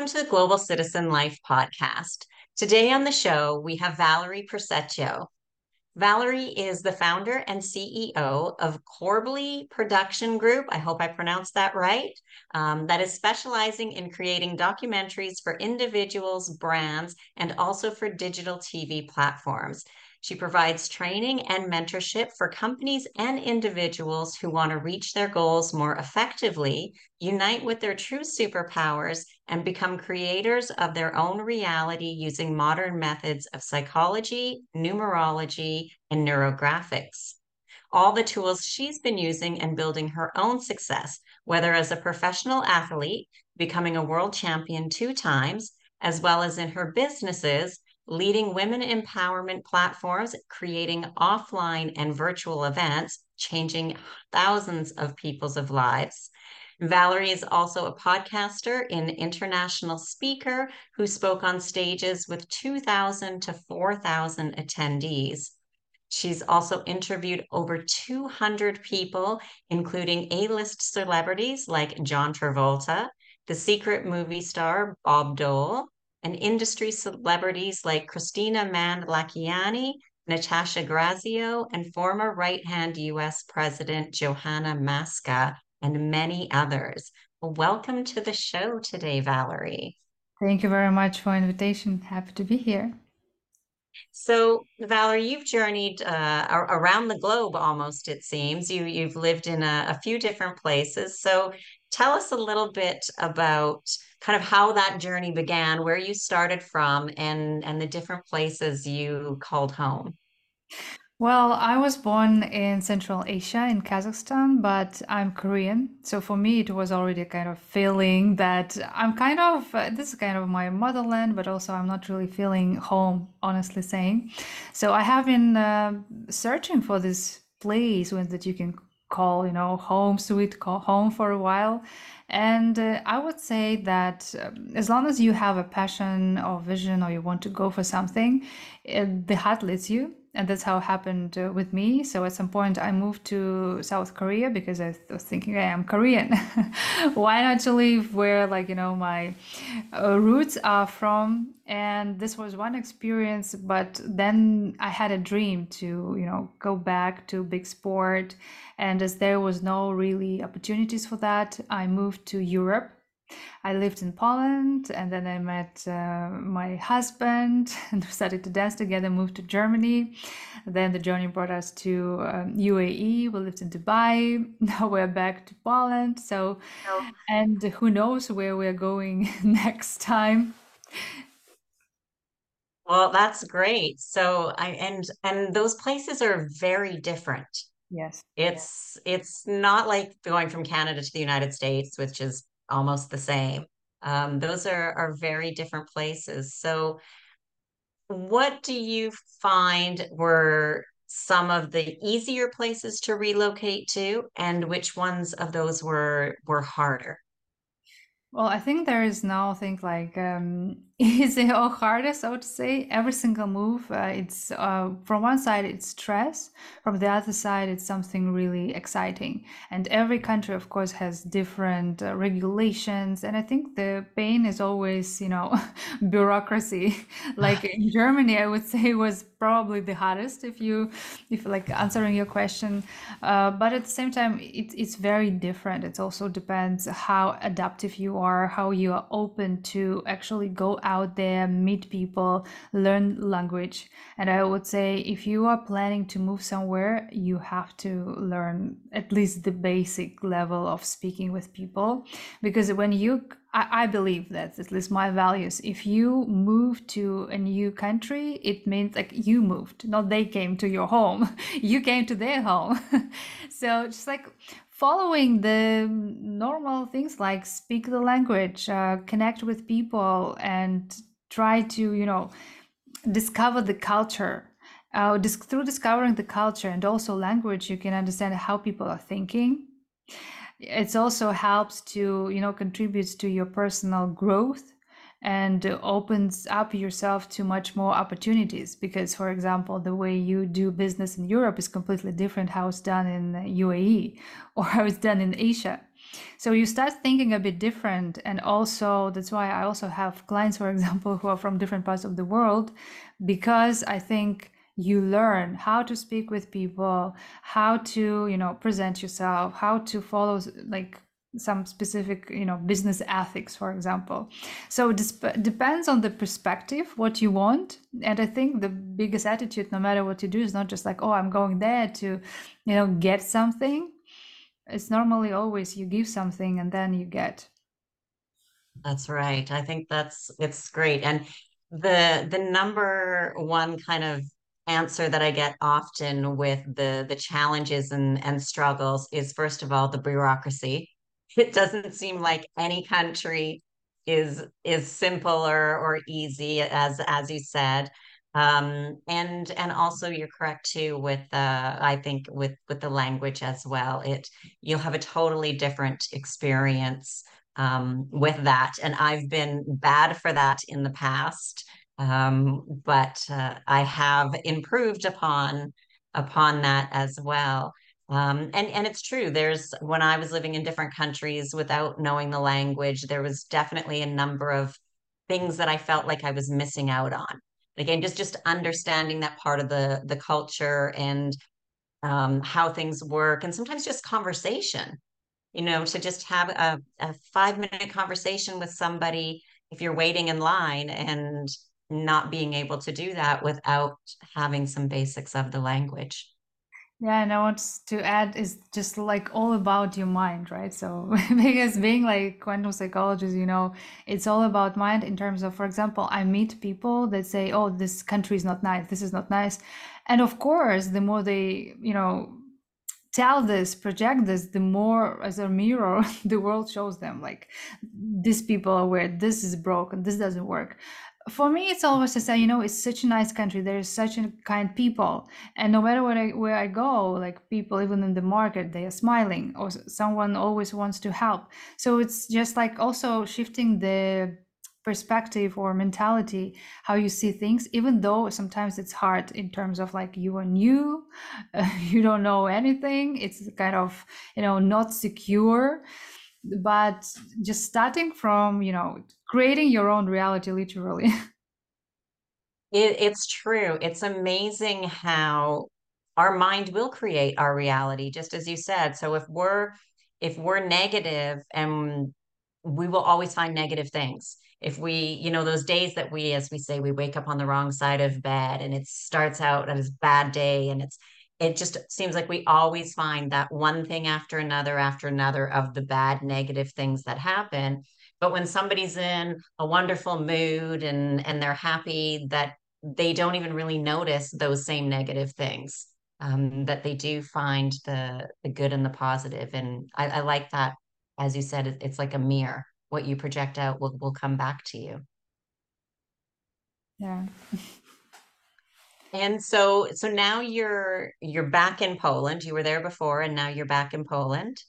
Welcome to the Global Citizen Life podcast. Today on the show, we have Valerie Prasetyo. Valerie is the founder and CEO of Kolibri Production Group. I hope I pronounced that right. Um, that is specializing in creating documentaries for individuals, brands, and also for digital TV platforms. She provides training and mentorship for companies and individuals who want to reach their goals more effectively, unite with their true superpowers, and become creators of their own reality using modern methods of psychology, numerology, and neurographics. All the tools she's been using and building her own success, whether as a professional athlete, becoming a world champion two times, as well as in her businesses leading women empowerment platforms, creating offline and virtual events, changing thousands of people's lives. Valerie is also a podcaster and international speaker who spoke on stages with 2,000 to 4,000 attendees. She's also interviewed over 200 people, including A list celebrities like John Travolta, the secret movie star Bob Doyle, and industry celebrities like Kristina Mänd Lakhiani, Natasha Graziano, and former right hand US President Johanna Maska, and many others. Welcome to the show today, Valerie. Thank you very much for invitation. Happy to be here. So, Valerie, you've journeyed uh, around the globe almost, it seems. You, you've lived in a, a few different places. So, tell us a little bit about kind of how that journey began, where you started from, and and the different places you called home. Well, I was born in Central Asia in Kazakhstan, but I'm Korean. So for me, it was already kind of feeling that I'm kind of, uh, this is kind of my motherland, but also I'm not really feeling home, honestly saying. So I have been uh, searching for this place that you can call, you know, home, sweet home for a while. And uh, I would say that um, as long as you have a passion or vision or you want to go for something, it, the heart leads you and that's how it happened uh, with me. So at some point, I moved to South Korea because I was thinking, I am Korean. Why not to live where, like, you know, my uh, roots are from? And this was one experience. But then I had a dream to, you know, go back to big sport. And as there was no really opportunities for that, I moved to Europe I lived in Poland and then I met uh, my husband and we started to dance together, moved to Germany. Then the journey brought us to um, UAE. We lived in Dubai. Now we're back to Poland. So, oh. and who knows where we're going next time. Well, that's great. So I and and those places are very different. Yes. It's it's not like going from Canada to the United States, which is almost the same. Um, those are are very different places. So, what do you find were some of the easier places to relocate to, and which ones of those were were harder? Well, I think there is nothing like um, easy or hardest. I would say every single move. Uh, it's uh, from one side it's stress, from the other side it's something really exciting. And every country, of course, has different uh, regulations. And I think the pain is always, you know, bureaucracy. like in Germany, I would say was probably the hardest if you, if like answering your question. Uh, but at the same time, it, it's very different. It also depends how adaptive you are, how you are open to actually go out there, meet people, learn language. And I would say if you are planning to move somewhere, you have to learn at least the basic level of speaking with people. Because when you I, I believe that at least my values. If you move to a new country, it means like you moved, not they came to your home. you came to their home. so just like following the normal things like speak the language, uh, connect with people, and try to, you know, discover the culture. Uh, dis- through discovering the culture and also language, you can understand how people are thinking. It also helps to, you know, contributes to your personal growth and opens up yourself to much more opportunities because for example the way you do business in europe is completely different how it's done in uae or how it's done in asia. So you start thinking a bit different and also that's why i also have clients for example who are from different parts of the world because i think you learn how to speak with people how to you know present yourself how to follow like some specific you know business ethics for example. So it depends on the perspective what you want. And i think the biggest attitude no matter what you do is not just like oh i'm going there to you know get something. It's normally always you give something and then you get. That's right. I think that's it's great. And the the number one kind of answer that i get often with the the challenges and and struggles is first of all the bureaucracy it doesn't seem like any country is is simple or or easy as as you said. Um and and also you're correct too with uh i think with with the language as well. It you'll have a totally different experience um with that. And i've been bad for that in the past um but uh, i have improved upon upon that as well um, and and it's true. There's when I was living in different countries without knowing the language, there was definitely a number of things that I felt like I was missing out on. Again, just just understanding that part of the the culture and um, how things work, and sometimes just conversation. You know, to just have a, a five minute conversation with somebody if you're waiting in line and not being able to do that without having some basics of the language. Yeah, and I want to add is just like all about your mind, right? So because being like quantum psychologist, you know, it's all about mind in terms of, for example, I meet people that say, "Oh, this country is not nice. This is not nice," and of course, the more they, you know, tell this, project this, the more as a mirror the world shows them like these people are weird, this is broken, this doesn't work for me it's always to say you know it's such a nice country. There's such a kind people. And no matter where I, where I go like people even in the market they are smiling or someone always wants to help. So it's just like also shifting the perspective or mentality how you see things even though sometimes it's hard in terms of like you are new uh, you don't know anything it's kind of you know not secure. But just starting from you know creating your own reality literally. It, it's true. It's amazing how our mind will create our reality just as you said. So if we're if we're negative and we will always find negative things. If we you know those days that we as we say we wake up on the wrong side of bed and it starts out as a bad day and it's it just seems like we always find that one thing after another after another of the bad negative things that happen but when somebody's in a wonderful mood and and they're happy that they don't even really notice those same negative things um, that they do find the the good and the positive and I, I like that as you said it's like a mirror what you project out will, will come back to you yeah and so so now you're you're back in Poland. You were there before and now you're back in Poland.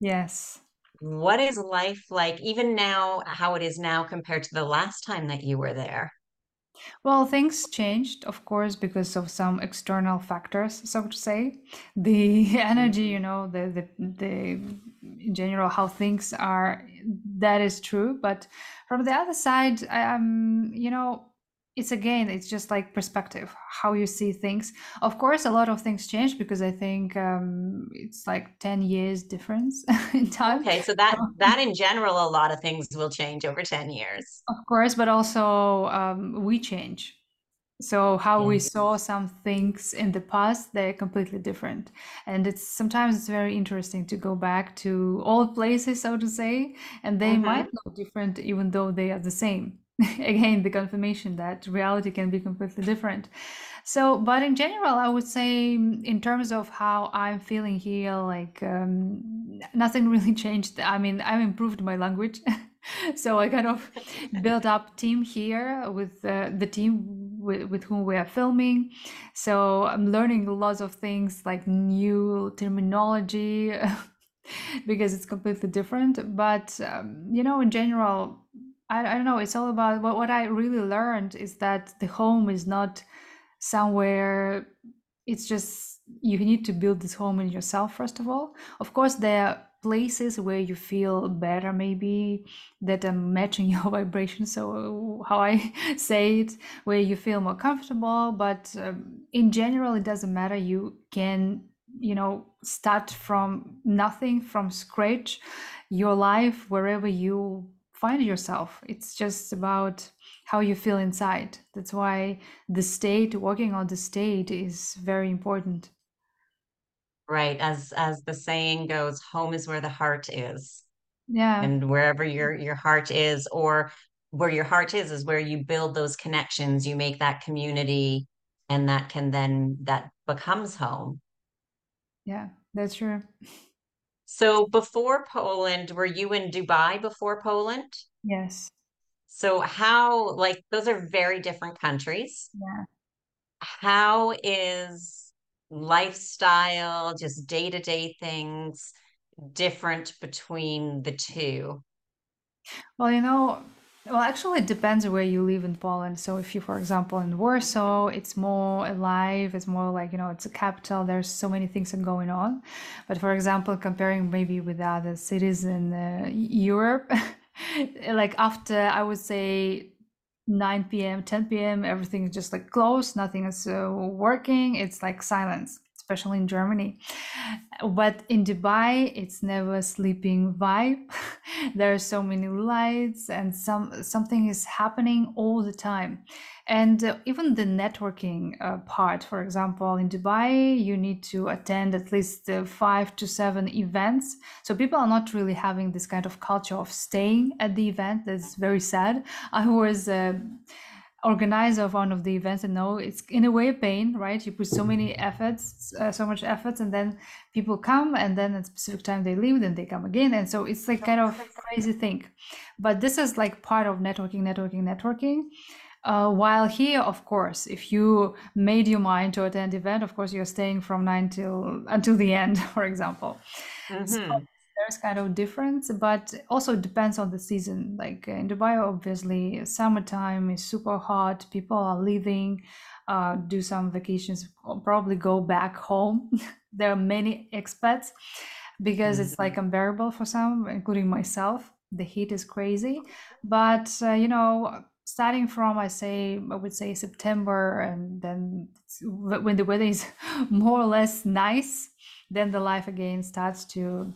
Yes. What is life like even now how it is now compared to the last time that you were there? Well, things changed, of course, because of some external factors, so to say. The energy, you mm-hmm. know, the the the in general how things are, that is true. But from the other side, I am, you know, it's again it's just like perspective how you see things. Of course a lot of things change because i think um, it's like 10 years difference in time. Okay so that that in general a lot of things will change over 10 years. Of course but also um, we change. So how yeah. we saw some things in the past they're completely different. And it's sometimes it's very interesting to go back to old places so to say and they mm-hmm. might look different even though they are the same again the confirmation that reality can be completely different. So but in general i would say mm, in terms of how i'm feeling here like um, nothing really changed. I mean i've improved my language. So i kind of built up team here with uh, the team with, with whom we are filming. So i'm learning lots of things like new terminology because it's completely different. But um, you know in general I, I don't know it's all about what, what i really learned is that the home is not somewhere it's just you need to build this home in yourself first of all. Of course there are places where you feel better maybe that are matching your vibration so how i say it where you feel more comfortable but um, in general it doesn't matter. You can you know start from nothing from scratch. Your life wherever you find yourself it's just about how you feel inside that's why the state working on the state is very important Right. As as the saying goes, home is where the heart is. yeah And wherever your your heart is, or where your heart is, is where you build those connections, you make that community, and that can then that becomes home. yeah that's true So before Poland, were you in Dubai before Poland? yes So how, like, those are very different countries. yeah How is lifestyle, just day-to-day things different between the two? Well, you know, well, actually, it depends where you live in Poland. So, if you, for example, in Warsaw, it's more alive. It's more like, you know, it's a capital. There's so many things are going on. But for example, comparing maybe with other cities in uh, Europe, like after, I would say, 9 p.m., 10 p.m., everything is just like closed. Nothing is uh, working. It's like silence especially in Germany. But in Dubai, it's never sleeping vibe. there are so many lights and some something is happening all the time. And uh, even the networking uh, part, for example, in Dubai, you need to attend at least uh, five to seven events. So people are not really having this kind of culture of staying at the event. That's very sad. I was uh, organizer of one of the events and know it's in a way a pain right? You put so many efforts uh, so much efforts and then people come and then at specific time they leave then they come again and so it's like kind of crazy thing. But this is like part of networking networking networking. Uh, while here of course if you made your mind to attend event of course you're staying from nine till until the end for example. Mm-hmm. so there's kind of difference, but also depends on the season. Like in Dubai, obviously, summertime is super hot. People are leaving, uh, do some vacations, probably go back home. there are many expats because mm-hmm. it's like unbearable for some, including myself. The heat is crazy, but uh, you know, starting from I say I would say September, and then when the weather is more or less nice, then the life again starts to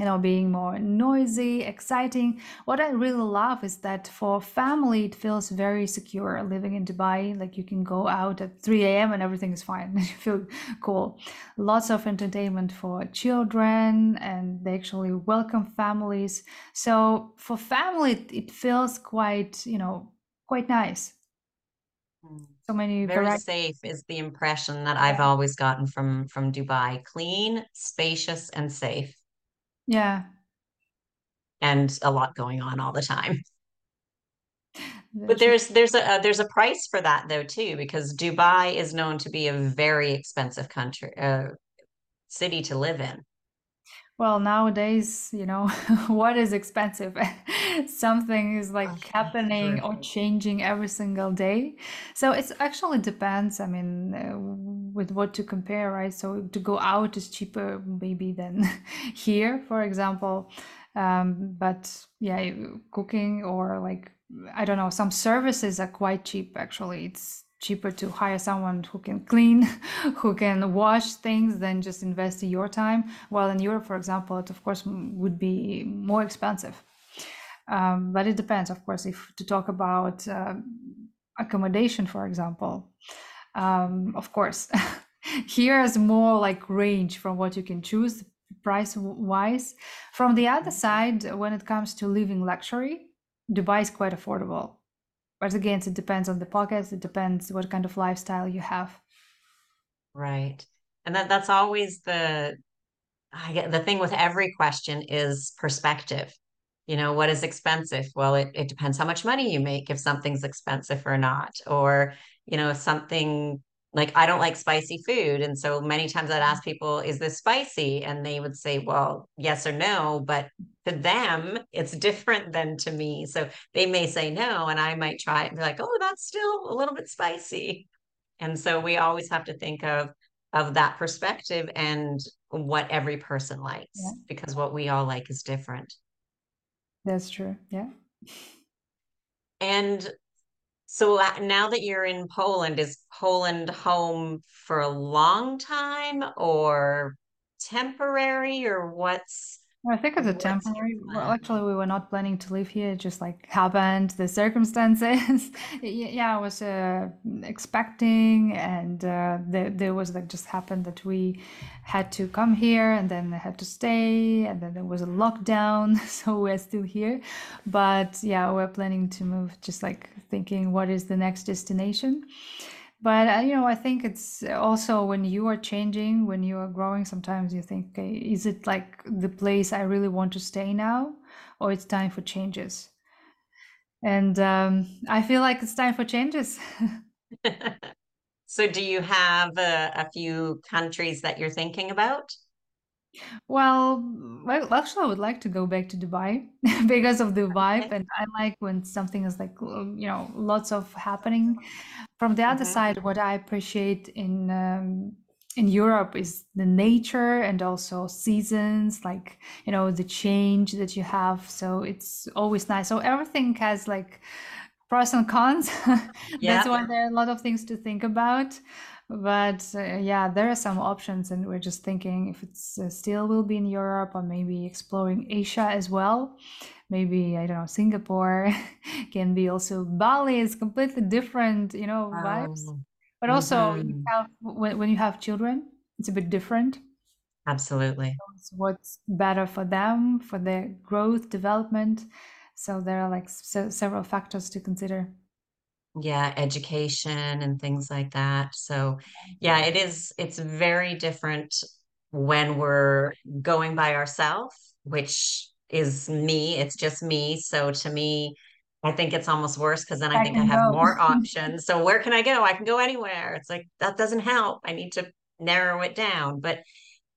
you know being more noisy exciting. What i really love is that for family it feels very secure living in dubai. Like you can go out at 3 a.m and everything is fine. You feel cool. Lots of entertainment for children and they actually welcome families. So for family it, feels quite you know quite nice. Hmm. so many very varieties. safe is the impression that i've always gotten from from dubai. Clean spacious and safe yeah. And a lot going on all the time. But there's there's a uh, there's a price for that though too because Dubai is known to be a very expensive country uh, city to live in. Well, nowadays, you know, what is expensive? Something is like oh, happening or changing every single day. So it's actually depends. I mean, uh, with what to compare, right? So to go out is cheaper maybe than here, for example. Um, but yeah, cooking or like I don't know, some services are quite cheap actually. It's cheaper to hire someone who can clean, who can wash things than just invest in your time. While in Europe, for example, it of course would be more expensive. Um, but it depends, of course, if to talk about uh, accommodation, for example. Um, of course, here is more like range from what you can choose price wise. From the other side, when it comes to living luxury, Dubai is quite affordable but again it depends on the pockets it depends what kind of lifestyle you have. Right. And that that's always the i get the thing with every question is perspective. You know what is expensive? Well it, it depends how much money you make if something's expensive or not or you know if something like I don't like spicy food. And so many times I'd mm. ask people, is this spicy? And they would say, well, yes or no. But to them, it's different than to me. So they may say no, and I might try it and be like, oh, that's still a little bit spicy. And so we always have to think of of that perspective and what every person likes Yeah. because what we all like is different. That's true. Yeah. And so now that you're in Poland, is Poland home for a long time or temporary or what's I think it's a temporary. Well, actually, we were not planning to live here. It just like happened, the circumstances. Yeah, I was uh, expecting, and uh, there, there was like just happened that we had to come here, and then I had to stay, and then there was a lockdown, so we're still here. But yeah, we're planning to move. Just like thinking, what is the next destination? But uh, you know, I think it's also when you are changing, when you are growing, sometimes you think, okay, is it like the place I really want to stay now, or it's time for changes? And um, I feel like it's time for changes. So do you have a, a few countries that you're thinking about? Well, well, actually, I would like to go back to Dubai because of the vibe, Okay. and I like when something is like, you know, lots of happening. From the other hmm side, what I appreciate in um, in Europe is the nature and also seasons, like, you know, the change that you have. So it's always nice. So everything has like pros and cons. That's Yeah. why there are a lot of things to think about. But uh, yeah, there are some options, and we're just thinking if it's uh, still will be in Europe or maybe exploring Asia as well. Maybe, I don't know, Singapore can be also Bali is completely different, you know, vibes. Oh, But also you hmm have when, when you have children, it's a bit different. Absolutely. What's better for them, for their growth, development. So there are like se several factors to consider. Yeah, education and things like that. So, yeah, it is, it's very different when we're going by ourselves, which is me. It's just me. So, to me, I think it's almost worse because then I I think I have go. more options. So, where can I go? I can go anywhere. It's like that doesn't help. I need to narrow it down. But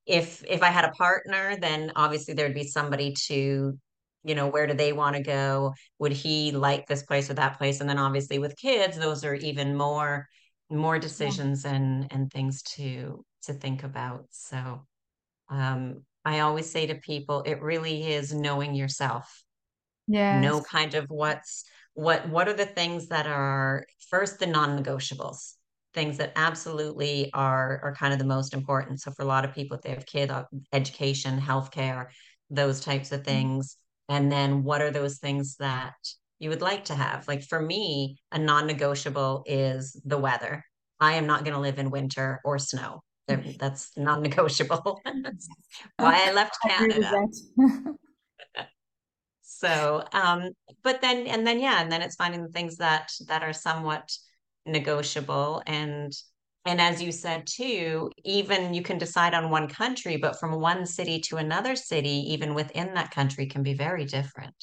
if if I had a partner, then obviously there'd be somebody to, you know, where do they want to go? Would he like this place or that place? And then obviously with kids, those are even more more Yeah. decisions and and things to to think about. So um I always say to people, it really is knowing yourself Yeah. know kind of what's what what are the things that are first the non-negotiables things that absolutely are are kind of the most important so for a lot of people if they have kid uh, education healthcare those types of things and then what are those things that you would like to have? Like for me a non-negotiable is the weather. I am not going to live in winter or snow. That's non-negotiable why i left canada. So, um, but then, and then, yeah, and then it's finding the things that that are somewhat negotiable. And and as you said too, even you can decide on one country, but from one city to another city, even within that country, can be very different.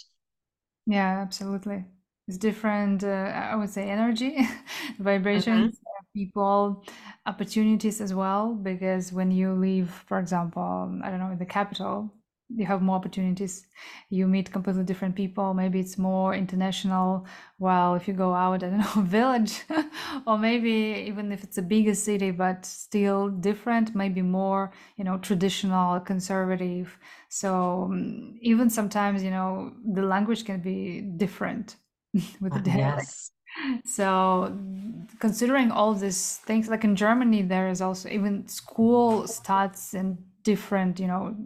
Yeah, absolutely. It's different, uh, I would say, energy, hmm vibrations, uh, people, opportunities as well. Because when you leave, for example, I don't know, the capital, you have more opportunities. You meet completely different people. Maybe it's more international. While if you go out, I don't know, village, or maybe even if it's a bigger city, but still different, maybe more, you know, traditional, conservative so um, even sometimes, you know, the language can be different with the Uh, dialect. yes. So considering all these things, like in Germany, there is also even school starts in different, you know,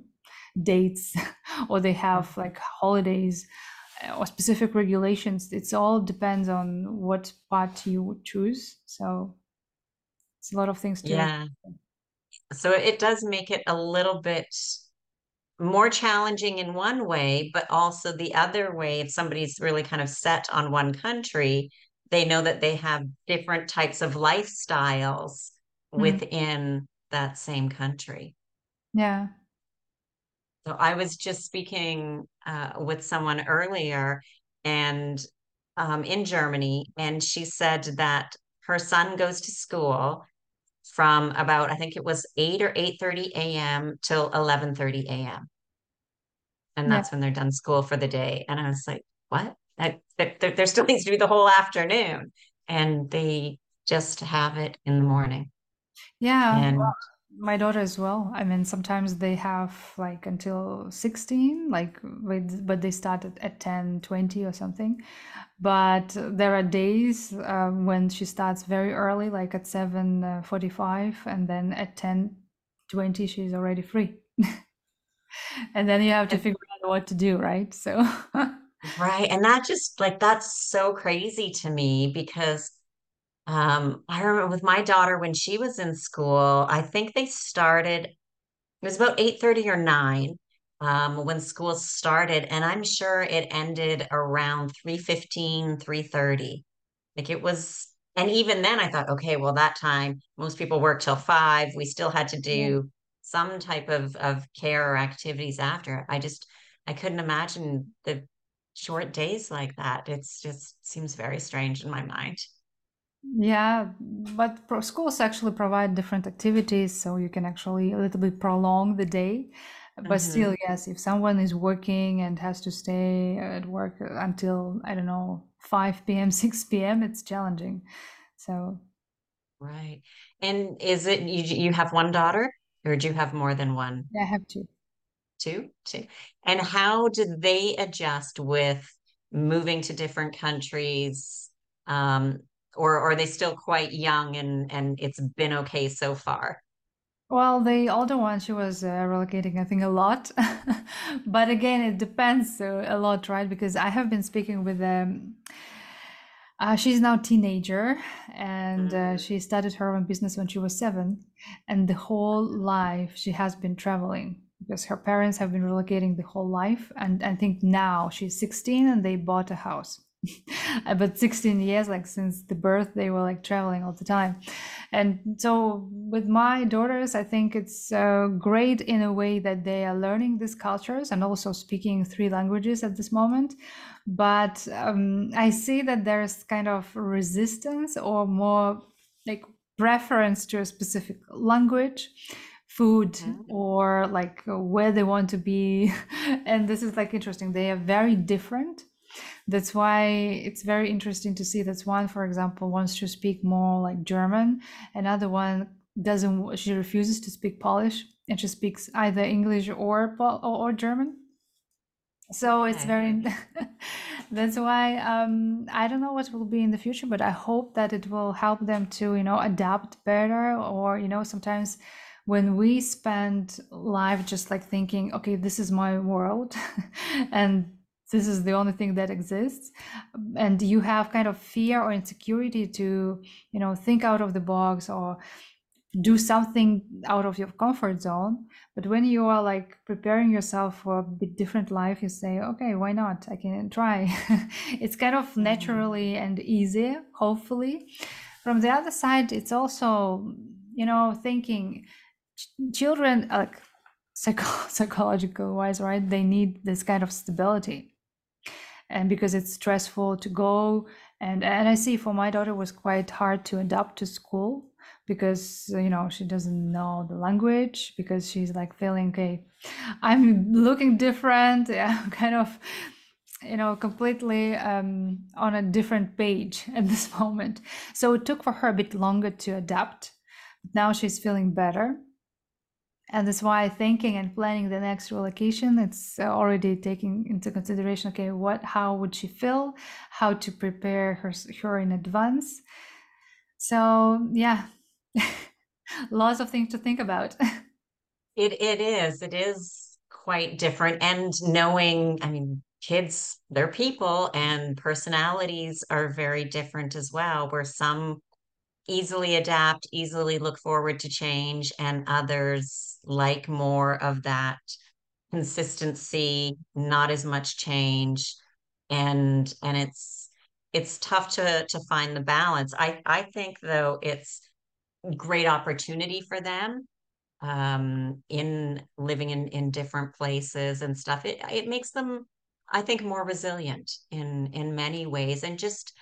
dates, or they have like holidays uh, or specific regulations. It's all depends on what part you choose. So it's a lot of things to. Yeah. So it does make it a little bit more challenging in one way, but also the other way, if somebody's really kind of set on one country, they know that they have different types of lifestyles Mm, within that same country. yeah, So I was just speaking uh, with someone earlier and um, in Germany, and she said that her son goes to school from about, I think it was 8 or 8:30 a.m. till 11:30 a.m. and yeah. that's when they're done school for the day. And I was like, what? That, there, there still needs to be the whole afternoon. And they just have it in the morning. Yeah, And my daughter as well. I mean, sometimes they have like until 16, like, with, but they start at, at 10, 20 or something. But there are days um, when she starts very early, like at 7:45, and then at 10:20 she's already free. and then you have to figure out what to do, right? So right. And that just like that's so crazy to me because um I remember with my daughter when she was in school, I think they started it was about 8:30 or 9 um, when school started, and I'm sure it ended around 3:15, 3:30. Like it was, and even then I thought, okay, well, that time most people work till five. We still had to yeah. do some type of of care or activities after. I just I couldn't imagine the short days like that. It's just seems very strange in my mind. Yeah, but pro schools actually provide different activities, so you can actually a little bit prolong the day. But hmm still, yes, if someone is working and has to stay at work until, I don't know, 5 p.m., 6 p.m., it's challenging. So Right. And is it you you have one daughter or do you have more than one? yeah, I have to. Two, two. And how did they adjust with moving to different countries? Um, or, or are they still quite young and and it's been okay so far? Well, the older one, she was uh, relocating, I think, a lot. But again, it depends uh, a lot, right? Because I have been speaking with them. Uh, she's now teenager, and uh, Mm, she started her own business when she was seven. And the whole life she has been traveling because her parents have been relocating the whole life. And I think now she's 16 and they bought a house. But 16 years, like since the birth, they were like traveling all the time. And so with my daughters, I think it's uh, great in a way that they are learning these cultures and also speaking three languages at this moment but um, I see that there's kind of resistance or more like preference to a specific language, food, mm, or like where they want to be. and this is like interesting. They are very different. That's why it's very interesting to see that one, for example, wants to speak more like German, another one doesn't, she refuses to speak Polish and she speaks either English or or, or German. So it's very that's why um i don't know what will be in the future but i hope that it will help them to you know adapt better or you know sometimes when we spend life just like thinking okay this is my world and this is the only thing that exists. And you have kind of fear or insecurity to you know think out of the box or do something out of your comfort zone. But when you are like preparing yourself for a bit different life you say okay why not? I can try. It's kind of Mhm. naturally and easy hopefully. From the other side it's also you know thinking ch- children like psycho- psychological wise right they need this kind of stability and because it's stressful to go. And and i see for my daughter it was quite hard to adapt to school because you know she doesn't know the language because she's like feeling okay i'm looking different. Yeah, kind of you know completely um, on a different page at this moment. So it took for her a bit longer to adapt. Now she's feeling better and that's why thinking and planning the next relocation, it's already taking into consideration, okay, what, how would she feel, how to prepare her, her in advance. So yeah, lots of things to think about. It it is. It is quite different. And knowing, I mean, kids, they're people and personalities are very different as well, where some easily adapt, easily look forward to change, and others like more of that consistency, not as much change. And and it's it's tough to to find the balance. I I think though it's great opportunity for them um in living in in different places and stuff. It it makes them I think more resilient in in many ways and just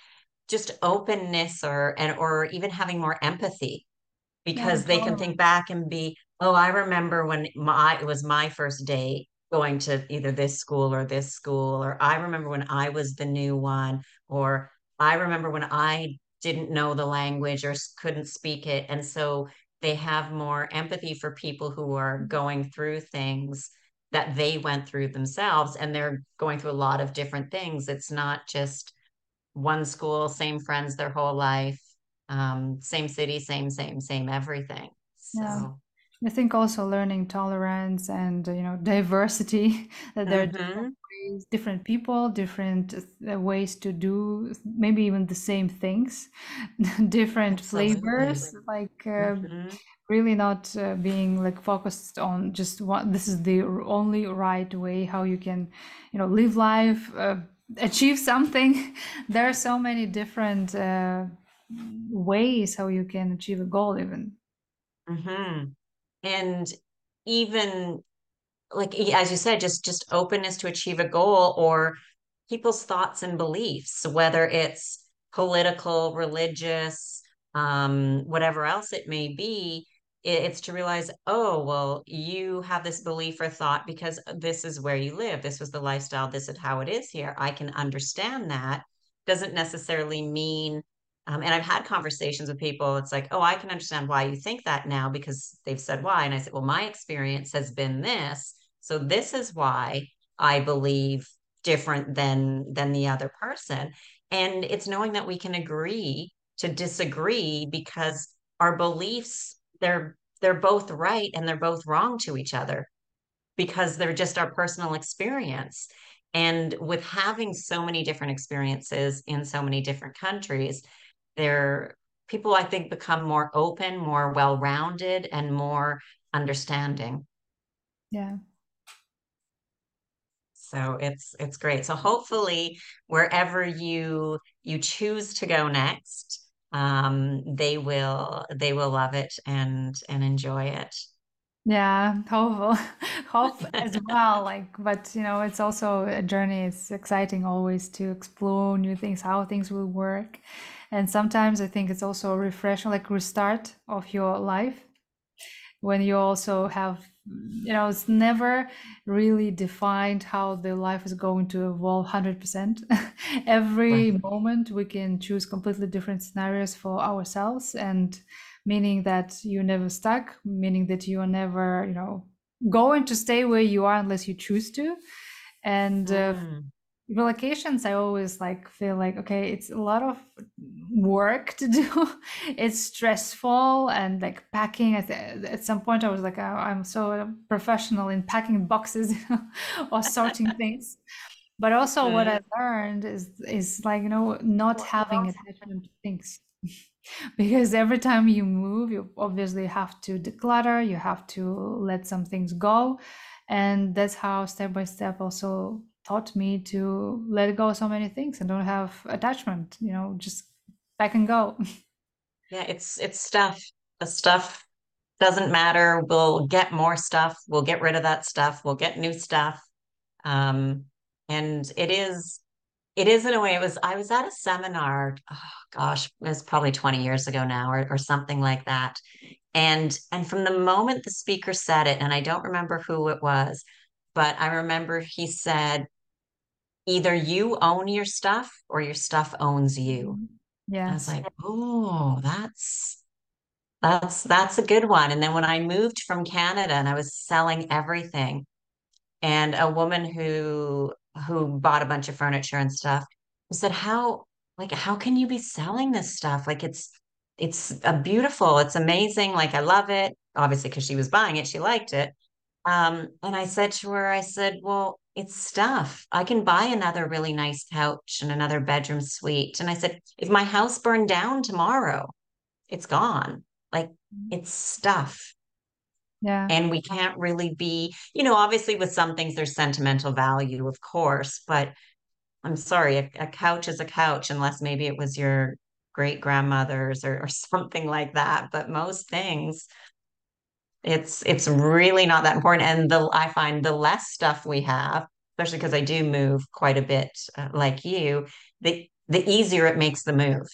just openness or and or even having more empathy. Yeah, because they can think back and be, oh, I remember when my it was my first day going to either this school or this school, or I remember when I was the new one, or I remember when I didn't know the language or couldn't speak it. And so they have more empathy for people who are going through things that they went through themselves and they're going through a lot of different things. It's not just one school same friends their whole life um, same city same same same everything. So Yeah. I think also learning tolerance and you know diversity that there are different ways, different people, different uh, ways to do maybe even the same things, different absolutely. flavors, like uh, hmm really not uh, being like focused on just what this is the only right way how you can, you know, live life, uh, achieve something. There are so many different uh, ways how you can achieve a goal even. hmm and even like as you said just just openness to achieve a goal or people's thoughts and beliefs whether it's political religious um whatever else it may be it's to realize oh well you have this belief or thought because this is where you live this was the lifestyle this is how it is here i can understand that doesn't necessarily mean um, and I've had conversations with people. It's like, oh, I can understand why you think that now because they've said why. And I said, well, my experience has been this. So this is why I believe different than than the other person. And it's knowing that we can agree to disagree because our beliefs, they're they're both right and they're both wrong to each other because they're just our personal experience. And with having so many different experiences in so many different countries, they're people I think become more open, more well-rounded, and more understanding. Yeah. So it's it's great. So hopefully wherever you you choose to go next, um, they will they will love it and and enjoy it. Yeah, hopeful, hope as well. Like, but you know, it's also a journey. It's exciting always to explore new things, how things will work. And sometimes I think it's also a refresh, like restart of your life when you also have, you know, it's never really defined how the life is going to evolve 100%. Right. Every moment we can choose completely different scenarios for ourselves and meaning that you're never stuck, meaning that you are never, you know, going to stay where you are unless you choose to. And uh, Mm, relocations, I always like feel like, okay, it's a lot of work to do. It's stressful and like packing. At, at some point, I was like, "Oh, I'm so professional in packing boxes or sorting things. But also, what I learned is is like you know not having attachment to things because every time you move, you obviously have to declutter, you have to let some things go. And that's how step by step also taught me to let go of so many things and don't have attachment, you know, just back and go. yeah, it's it's stuff. The stuff doesn't matter. We'll get more stuff. We'll get rid of that stuff. We'll get new stuff. Um, and it is It is in a way. It was, I was at a seminar, oh gosh, it was probably 20 years ago now or, or something like that. And and from the moment the speaker said it, and I don't remember who it was, but I remember he said, either you own your stuff or your stuff owns you. Mm-hmm. Yeah. I was like, oh, that's that's that's a good one. And then when I moved from Canada and I was selling everything, and a woman who who bought a bunch of furniture and stuff said how like how can you be selling this stuff like it's it's a beautiful it's amazing like I love it obviously because she was buying it she liked it um and I said to her I said well it's stuff. I can buy another really nice couch and another bedroom suite. And I said if my house burned down tomorrow it's gone. Like it's stuff. Yeah. and we can't really be, you know, obviously with some things there's sentimental value, of course, but I'm sorry, a, a couch is a couch unless maybe it was your great grandmother's or, or something like that. But most things, it's it's really not that important. And the I find the less stuff we have, especially because I do move quite a bit, uh, like you, the the easier it makes the move.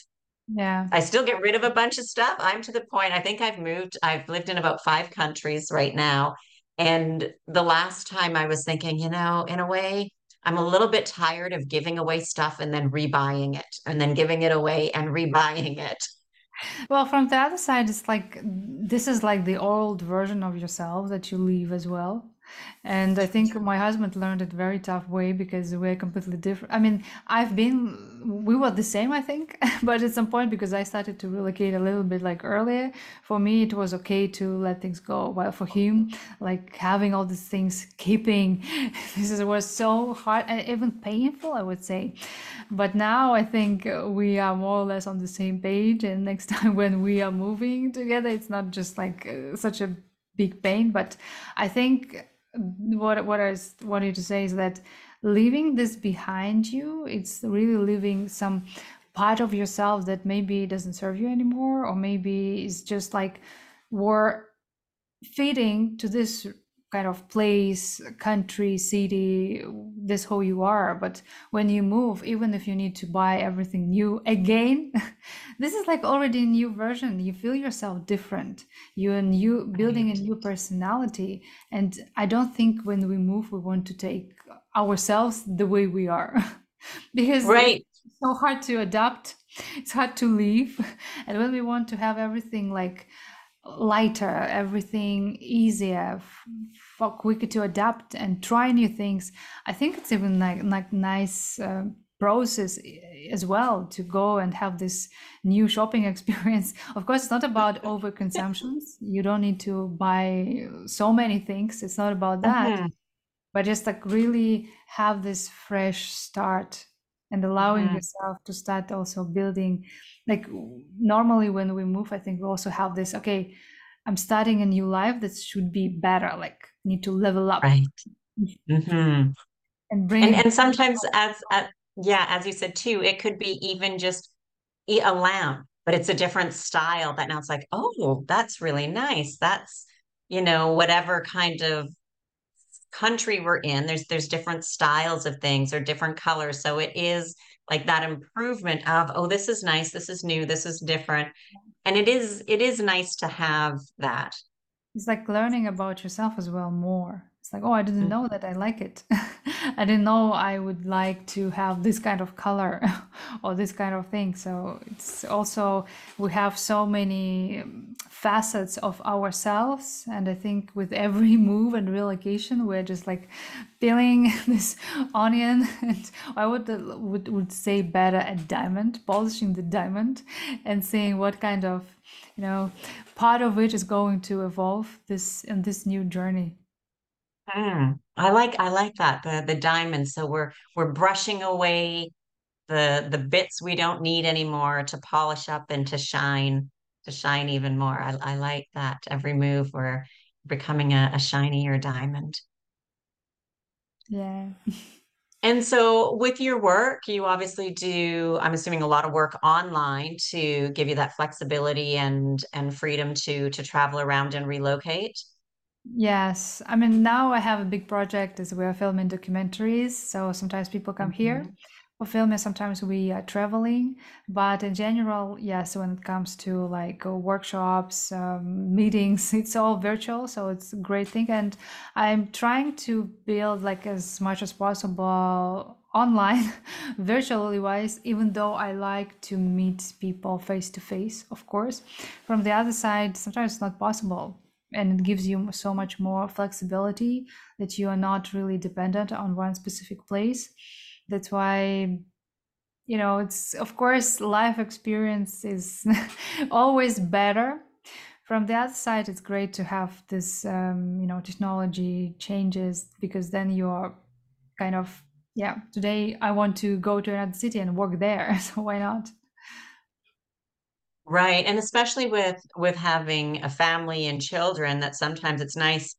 Yeah. I still get rid of a bunch of stuff. I'm to the point, I think I've moved, I've lived in about five countries right now. And the last time I was thinking, you know, in a way, I'm a little bit tired of giving away stuff and then rebuying it and then giving it away and rebuying it. Well, from the other side, it's like this is like the old version of yourself that you leave as well. And I think my husband learned it very tough way because we're completely different. I mean, I've been, we were the same, I think, but at some point, because I started to relocate a little bit like earlier, for me, it was okay to let things go. While for him, like having all these things, keeping, this was so hard and even painful, I would say. But now I think we are more or less on the same page. And next time when we are moving together, it's not just like such a big pain, but I think what what I wanted to say is that leaving this behind you, it's really leaving some part of yourself that maybe doesn't serve you anymore, or maybe it's just like we're fitting to this kind of place, country, city, this who you are. But when you move, even if you need to buy everything new again, this is like already a new version. You feel yourself different. You're new building a new personality. And I don't think when we move, we want to take ourselves the way we are. because right. it's so hard to adapt. It's hard to leave. And when we want to have everything like lighter, everything easier, for quicker to adapt and try new things. I think it's even like like nice uh, process as well to go and have this new shopping experience. Of course, it's not about overconsumptions. You don't need to buy so many things. It's not about that. Mm-hmm. But just like really have this fresh start and allowing mm-hmm. yourself to start also building like normally when we move i think we also have this okay i'm starting a new life that should be better like need to level up right mm-hmm. and bring and, and sometimes as, as yeah as you said too it could be even just a lamp but it's a different style that now it's like oh that's really nice that's you know whatever kind of country we're in there's there's different styles of things or different colors. So it is like that improvement of oh this is nice this is new this is different. And it is it is nice to have that. It's like learning about yourself as well more it's like oh i didn't mm. know that i like it. I didn't know i would like to have this kind of color or this kind of thing. So it's also we have so many facets of ourselves and i think with every move and relocation we're just like peeling this onion. And i would would, would say better a diamond polishing the diamond and seeing what kind of you know part of it is going to evolve this in this new journey Mm, I like I like that the the diamond. So we're we're brushing away the the bits we don't need anymore to polish up and to shine to shine even more. I, I like that. Every move we're becoming a, a shinier diamond. Yeah. And so with your work, you obviously do, I'm assuming a lot of work online to give you that flexibility and and freedom to to travel around and relocate. Yes, I mean now I have a big project as we are filming documentaries. So sometimes people come here hmm for filming, sometimes we are traveling. But in general, yes, when it comes to like uh, workshops, um, meetings, it's all virtual, so it's a great thing. And I'm trying to build like as much as possible online, virtually wise, even though I like to meet people face to face, of course. From the other side, sometimes it's not possible and it gives you so much more flexibility that you are not really dependent on one specific place. That's why you know it's of course life experience is always better. From the other side it's great to have this um, you know technology changes because then you're kind of yeah today i want to go to another city and work there so why not Right. And especially with with having a family and children, that sometimes it's nice.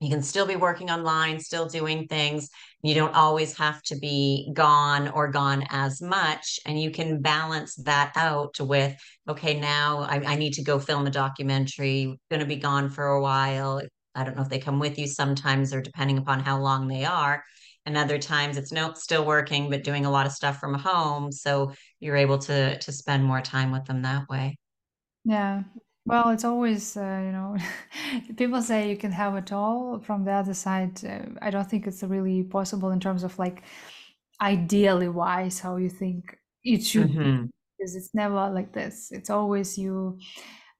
You can still be working online, still doing things. You don't always have to be gone or gone as much. And you can balance that out with, okay, now I, I need to go film a documentary, going to be gone for a while. I don't know if they come with you sometimes or depending upon how long they are and other times it's nope still working but doing a lot of stuff from home so you're able to to spend more time with them that way yeah well it's always uh, you know people say you can have it all from the other side uh, i don't think it's really possible in terms of like ideally wise how you think it should mm-hmm. be because it's never like this. It's always you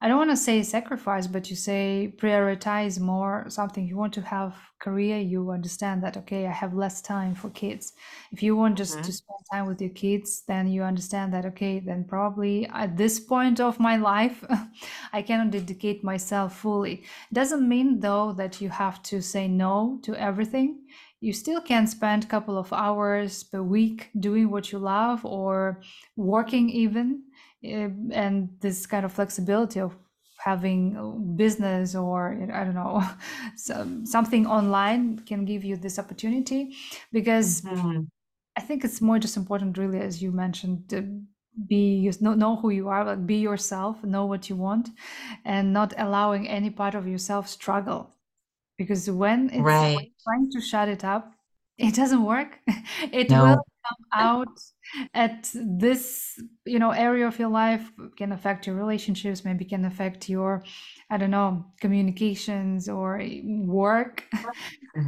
I don't want to say sacrifice, but you say prioritize more something. You want to have career, you understand that okay, I have less time for kids. If you want just Mhm. to spend time with your kids, then you understand that okay, then probably at this point of my life, I cannot dedicate myself fully. Doesn't mean though that you have to say no to everything. You still can spend a couple of hours per week doing what you love or working even and this kind of flexibility of having business or i don't know some, something online can give you this opportunity because Mhm. i think it's more just important really as you mentioned to be know, know who you are like be yourself know what you want and not allowing any part of yourself struggle because when it's Right. trying to shut it up it doesn't work it will come out at this you know area of your life can affect your relationships maybe can affect your i don't know communications or work.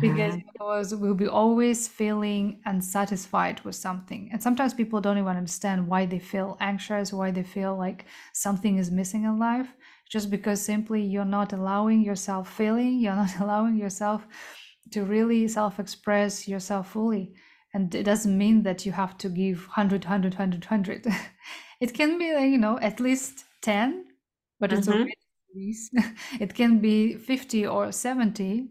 Because Mhm. because we'll be always feeling unsatisfied with something. And sometimes people don't even understand why they feel anxious why they feel like something is missing in life. Just because simply you're not allowing yourself feeling you're not allowing yourself to really self-express yourself fully and it doesn't mean that you have to give 100 100 100 100 it can be like, you know at least 10 but it's Mhm. already at least. it can be 50 or 70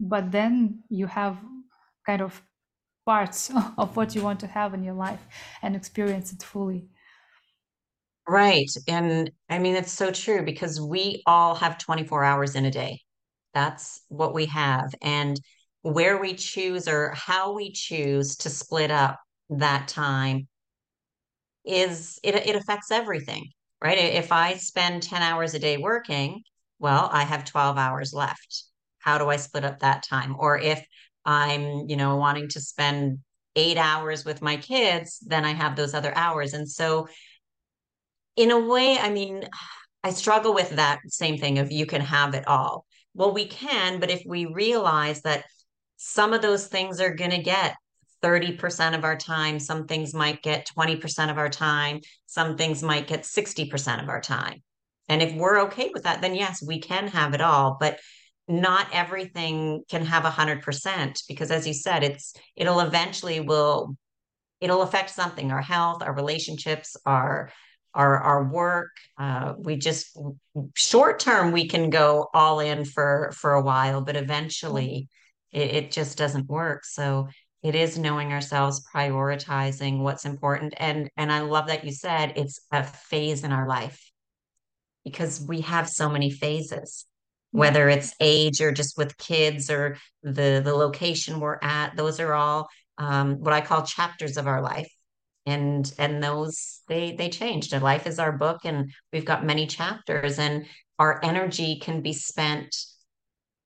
but then you have kind of parts of what you want to have in your life and experience it fully Right. And I mean, it's so true because we all have 24 hours in a day. That's what we have. And where we choose or how we choose to split up that time is it, it affects everything, right? If I spend 10 hours a day working, well, I have 12 hours left. How do I split up that time? Or if I'm, you know, wanting to spend eight hours with my kids, then I have those other hours. And so in a way, I mean, I struggle with that same thing of you can have it all. Well, we can, but if we realize that some of those things are going to get 30% of our time, some things might get 20% of our time, some things might get 60% of our time. And if we're okay with that, then yes, we can have it all, but not everything can have 100% because as you said, it's it'll eventually will it'll affect something, our health, our relationships, our our our work. Uh, we just short term we can go all in for for a while, but eventually it, it just doesn't work. So it is knowing ourselves, prioritizing what's important, and and I love that you said it's a phase in our life because we have so many phases. Whether it's age or just with kids or the the location we're at, those are all um, what I call chapters of our life and and those they they changed and life is our book and we've got many chapters and our energy can be spent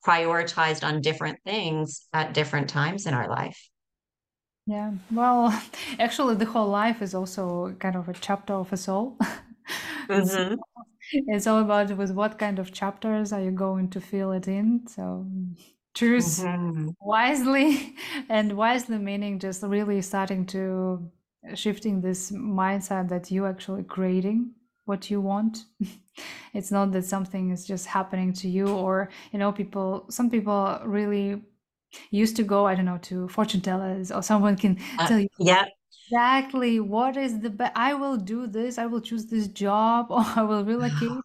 prioritized on different things at different times in our life. Yeah well actually the whole life is also kind of a chapter of a soul. So hmm it's all about with what kind of chapters are you going to fill it in. So choose hmm wisely and wisely meaning just really starting to shifting this mindset that you actually creating what you want it's not that something is just happening to you or you know people some people really used to go i don't know to fortune tellers or someone can uh, tell you yeah. exactly what is the best i will do this i will choose this job or i will relocate.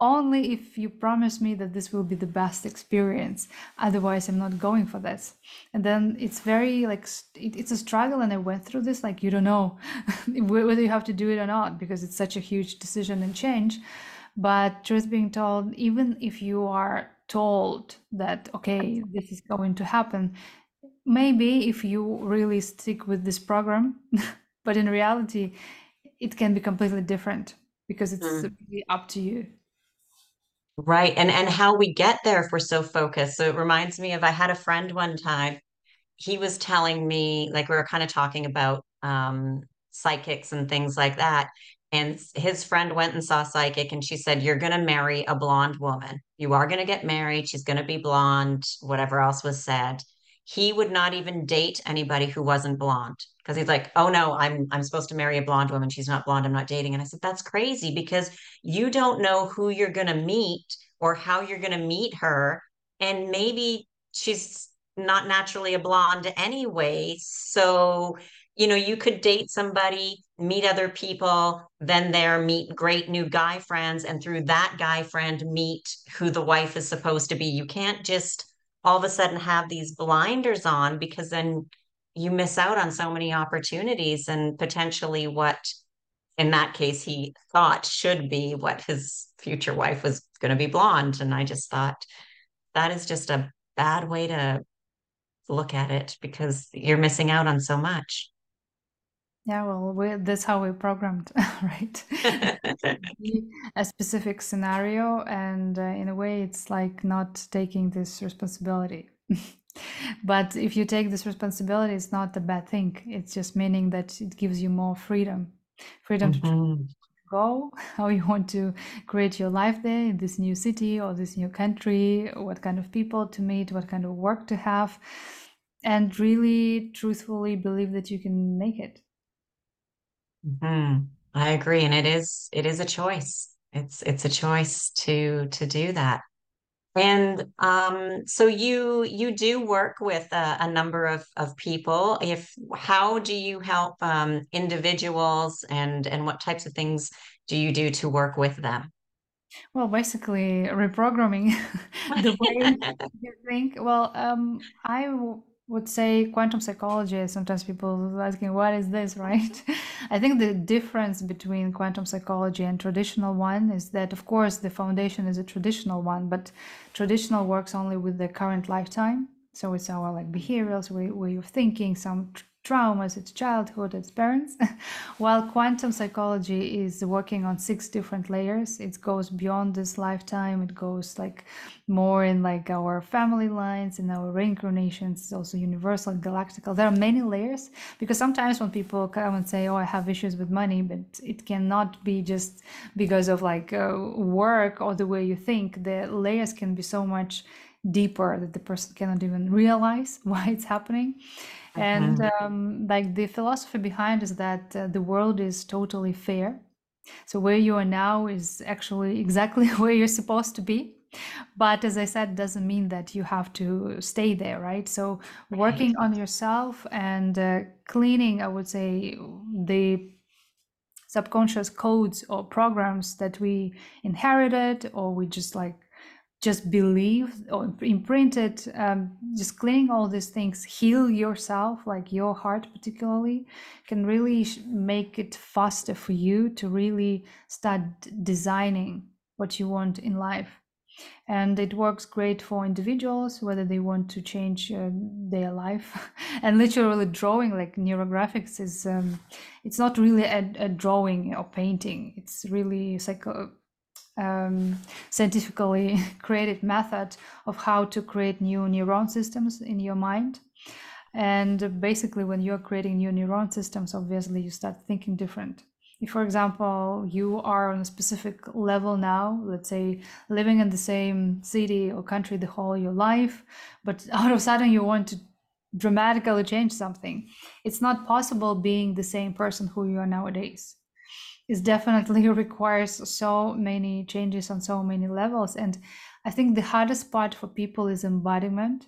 Only if you promise me that this will be the best experience. Otherwise i'm not going for this. And then it's very like it, it's a struggle and i went through this like you don't know whether you have to do it or not because it's such a huge decision and change but truth being told even if you are told that okay this is going to happen maybe if you really stick with this program but in reality it can be completely different because it's Mm. really up to you right and and how we get there if we're so focused so it reminds me of i had a friend one time he was telling me like we were kind of talking about um psychics and things like that and his friend went and saw psychic and she said you're going to marry a blonde woman you are going to get married she's going to be blonde whatever else was said he would not even date anybody who wasn't blonde because he's like, "Oh no, I'm I'm supposed to marry a blonde woman. She's not blonde. I'm not dating." And I said, "That's crazy because you don't know who you're going to meet or how you're going to meet her and maybe she's not naturally a blonde anyway. So, you know, you could date somebody, meet other people, then there meet great new guy friends, and through that guy friend, meet who the wife is supposed to be. You can't just all of a sudden have these blinders on because then you miss out on so many opportunities and potentially what in that case he thought should be what his future wife was going to be blonde and i just thought that is just a bad way to look at it because you're missing out on so much. Yeah, well, we, that's how we programmed, right? a specific scenario, and uh, in a way, it's like not taking this responsibility. but if you take this responsibility, it's not a bad thing. It's just meaning that it gives you more freedom, freedom mm-hmm. to go, how you want to create your life there in this new city or this new country, what kind of people to meet, what kind of work to have, and really truthfully believe that you can make it. Mm-hmm. I agree, and it is it is a choice. It's it's a choice to to do that. And um, so you you do work with a, a, number of, of people. If how do you help um, individuals and and what types of things do you do to work with them? Well, basically reprogramming the way you think. Well, um, I would say quantum psychology. Sometimes people asking, "What is this?" Right? I think the difference between quantum psychology and traditional one is that, of course, the foundation is a traditional one, but traditional works only with the current lifetime. So it's our like behaviors, way, way of thinking, some traumas, its childhood, its parents. While quantum psychology is working on six different layers, it goes beyond this lifetime. It goes like more in like our family lines and our reincarnations. It's also universal, galactical. There are many layers because sometimes when people come and say, "Oh, I have issues with money," but it cannot be just because of like uh, work or the way you think. The layers can be so much deeper that the person cannot even realize why it's happening and mm-hmm. um, like the philosophy behind is that uh, the world is totally fair. So where you are now is actually exactly where you're supposed to be. But as i said doesn't mean that you have to stay there right? So working on yourself and uh, cleaning i would say the subconscious codes or programs that we inherited or we just like just believe or imprint it um, just cleaning all these things heal yourself like your heart particularly can really make it faster for you to really start designing what you want in life. And it works great for individuals whether they want to change uh, their life. And literally drawing like neurographics is um, it's not really a, a, drawing or painting. It's really psycho um, scientifically created method of how to create new neuron systems in your mind. And basically, when you're creating new neuron systems, obviously you start thinking different. If, for example, you are on a specific level now, let's say living in the same city or country the whole your life, but out of a sudden you want to dramatically change something, it's not possible being the same person who you are nowadays is definitely requires so many changes on so many levels. And i think the hardest part for people is embodiment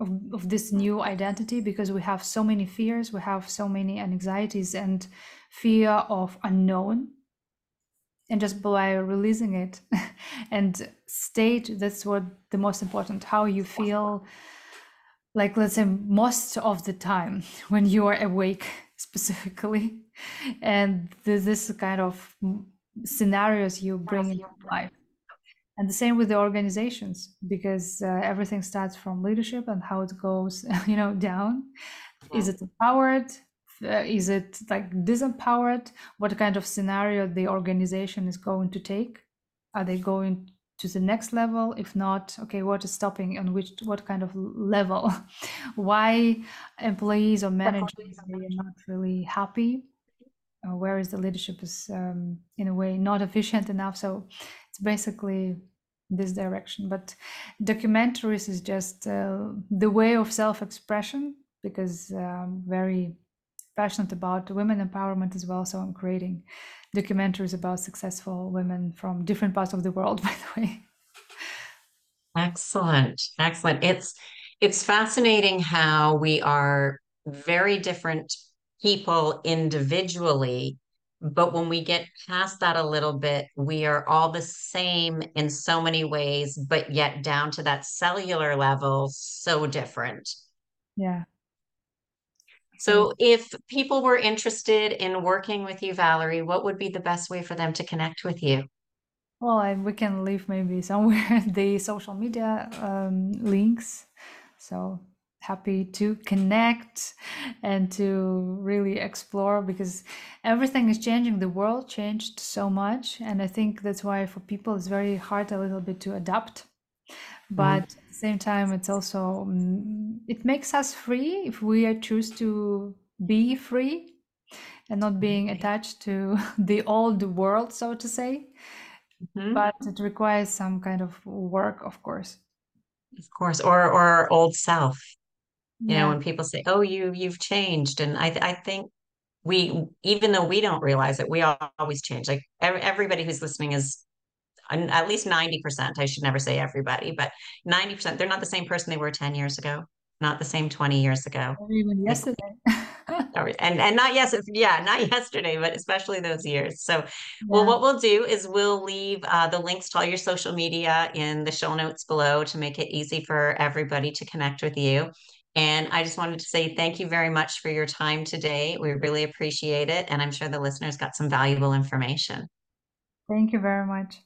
of, of this new identity because we have so many fears we have so many anxieties and fear of unknown and just by releasing it and state that's what the most important how you feel like let's say most of the time when you are awake specifically. And this kind of scenarios you bring in life. And the same with the organizations because uh, everything starts from leadership and how it goes you know down. Is it empowered? Uh, is it like disempowered? What kind of scenario the organization is going to take? Are they going to the next level. If not okay what is stopping on which what kind of level? Why employees or managers are not really happy? Uh, where is the leadership is um, in a way not efficient enough? So it's basically this direction. But documentaries is just uh, the way of self-expression because I'm very passionate about women empowerment as well. So I'm creating documentaries about successful women from different parts of the world, by the way. Excellent. Excellent. It's it's fascinating how we are very different people individually, but when we get past that a little bit, we are all the same in so many ways, but yet down to that cellular level, so different. Yeah. So, if people were interested in working with you, Valerie, what would be the best way for them to connect with you? Well, I, we can leave maybe somewhere the social media um, links. So happy to connect and to really explore because everything is changing. The world changed so much. And I think that's why for people it's very hard a little bit to adapt. But mm. Same time, it's also, mm, it makes us free if we choose to be free and not being attached to the old world, so to say. Mm-hmm. But it requires some kind of work, of course. Of course, or or old self. You yeah. know, when people say, "Oh, you you've changed," and I I think we even though we don't realize it, we always change. Like everybody who's listening is at least 90%. I should never say everybody, but 90%. They're not the same person they were 10 years ago, not the same 20 years ago. Or even yesterday. and and not yes yeah not yesterday but especially those years so yeah. well what we'll do is we'll leave uh, the links to all your social media in the show notes below to make it easy for everybody to connect with you and i just wanted to say thank you very much for your time today we really appreciate it and i'm sure the listeners got some valuable information thank you very much